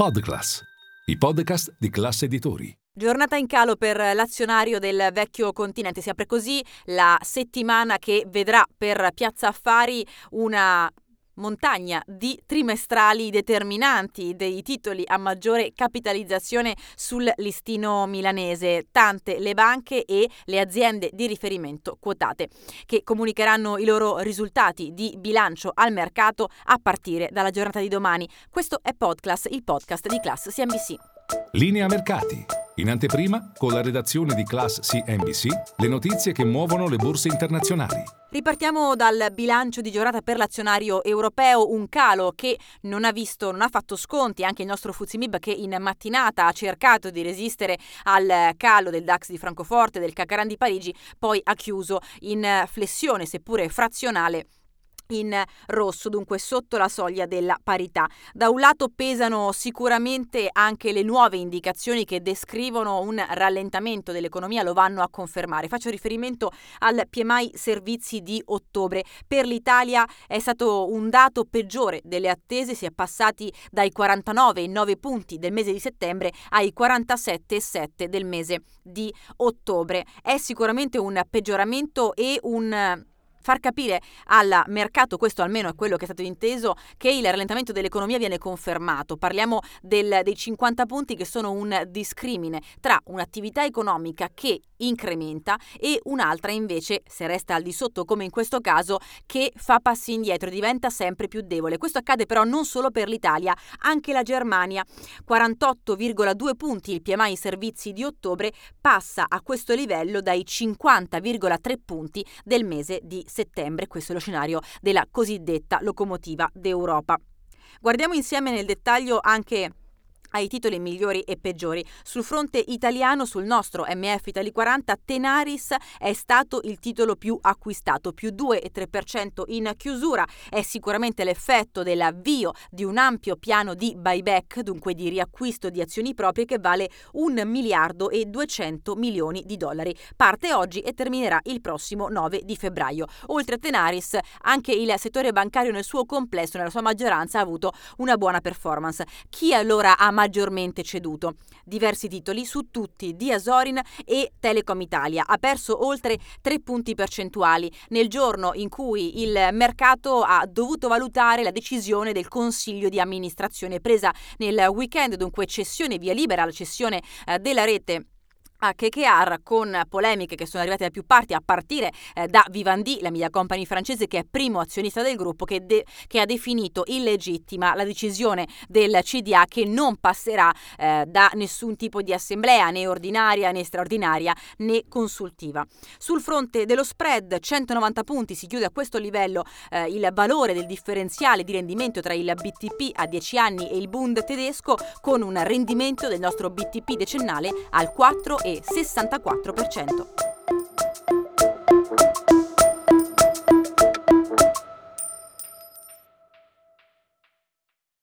Podclass, i podcast di classe editori. Giornata in calo per l'azionario del vecchio continente. Si apre così la settimana che vedrà per Piazza Affari una montagna di trimestrali determinanti dei titoli a maggiore capitalizzazione sul listino milanese, tante le banche e le aziende di riferimento quotate che comunicheranno i loro risultati di bilancio al mercato a partire dalla giornata di domani. Questo è Podclass, il podcast di Class CNBC. Linea mercati. In anteprima, con la redazione di Class CNBC, le notizie che muovono le borse internazionali. Ripartiamo dal bilancio di giornata per l'azionario europeo, un calo che non ha visto, non ha fatto sconti anche il nostro Fuzimib che in mattinata ha cercato di resistere al calo del DAX di Francoforte, del Cacaran di Parigi, poi ha chiuso in flessione, seppure frazionale in rosso, dunque sotto la soglia della parità. Da un lato pesano sicuramente anche le nuove indicazioni che descrivono un rallentamento dell'economia, lo vanno a confermare. Faccio riferimento al PMI servizi di ottobre. Per l'Italia è stato un dato peggiore delle attese, si è passati dai 49,9 punti del mese di settembre ai 47,7 del mese di ottobre. È sicuramente un peggioramento e un far capire al mercato, questo almeno è quello che è stato inteso, che il rallentamento dell'economia viene confermato. Parliamo del, dei 50 punti che sono un discrimine tra un'attività economica che incrementa e un'altra invece, se resta al di sotto come in questo caso, che fa passi indietro, diventa sempre più debole. Questo accade però non solo per l'Italia, anche la Germania, 48,2 punti il PMI servizi di ottobre passa a questo livello dai 50,3 punti del mese di settembre, questo è lo scenario della cosiddetta locomotiva d'Europa. Guardiamo insieme nel dettaglio anche ai titoli migliori e peggiori. Sul fronte italiano, sul nostro MF Italy 40, Tenaris è stato il titolo più acquistato, più 2,3% in chiusura. È sicuramente l'effetto dell'avvio di un ampio piano di buyback, dunque di riacquisto di azioni proprie che vale 1 miliardo e 200 milioni di dollari. Parte oggi e terminerà il prossimo 9 di febbraio. Oltre a Tenaris, anche il settore bancario nel suo complesso, nella sua maggioranza, ha avuto una buona performance. Chi allora ha maggiormente ceduto. Diversi titoli su tutti di e Telecom Italia. Ha perso oltre 3 punti percentuali nel giorno in cui il mercato ha dovuto valutare la decisione del Consiglio di amministrazione presa nel weekend, dunque cessione via libera alla cessione eh, della rete a KKR con polemiche che sono arrivate da più parti, a partire eh, da Vivendi, la media company francese che è primo azionista del gruppo, che, de- che, ha definito illegittima la decisione del CDA che non passerà eh, da nessun tipo di assemblea, né ordinaria né straordinaria né consultiva. Sul fronte dello spread, 190 punti, si chiude a questo livello eh, il valore del differenziale di rendimento tra il BTP a 10 anni e il Bund tedesco, con un rendimento del nostro BTP decennale al 4 e 64%.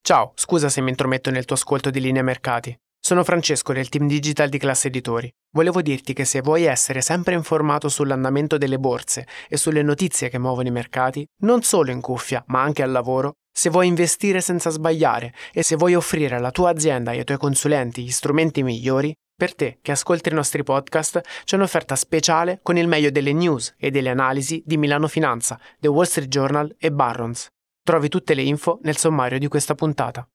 Ciao, scusa se mi intrometto nel tuo ascolto di linea mercati. Sono Francesco del team digital di Classe Editori. Volevo dirti che se vuoi essere sempre informato sull'andamento delle borse e sulle notizie che muovono i mercati, non solo in cuffia, ma anche al lavoro, se vuoi investire senza sbagliare e se vuoi offrire alla tua azienda e ai tuoi consulenti gli strumenti migliori, per te che ascolti i nostri podcast c'è un'offerta speciale con il meglio delle news e delle analisi di Milano Finanza, The Wall Street Journal e Barrons. Trovi tutte le info nel sommario di questa puntata.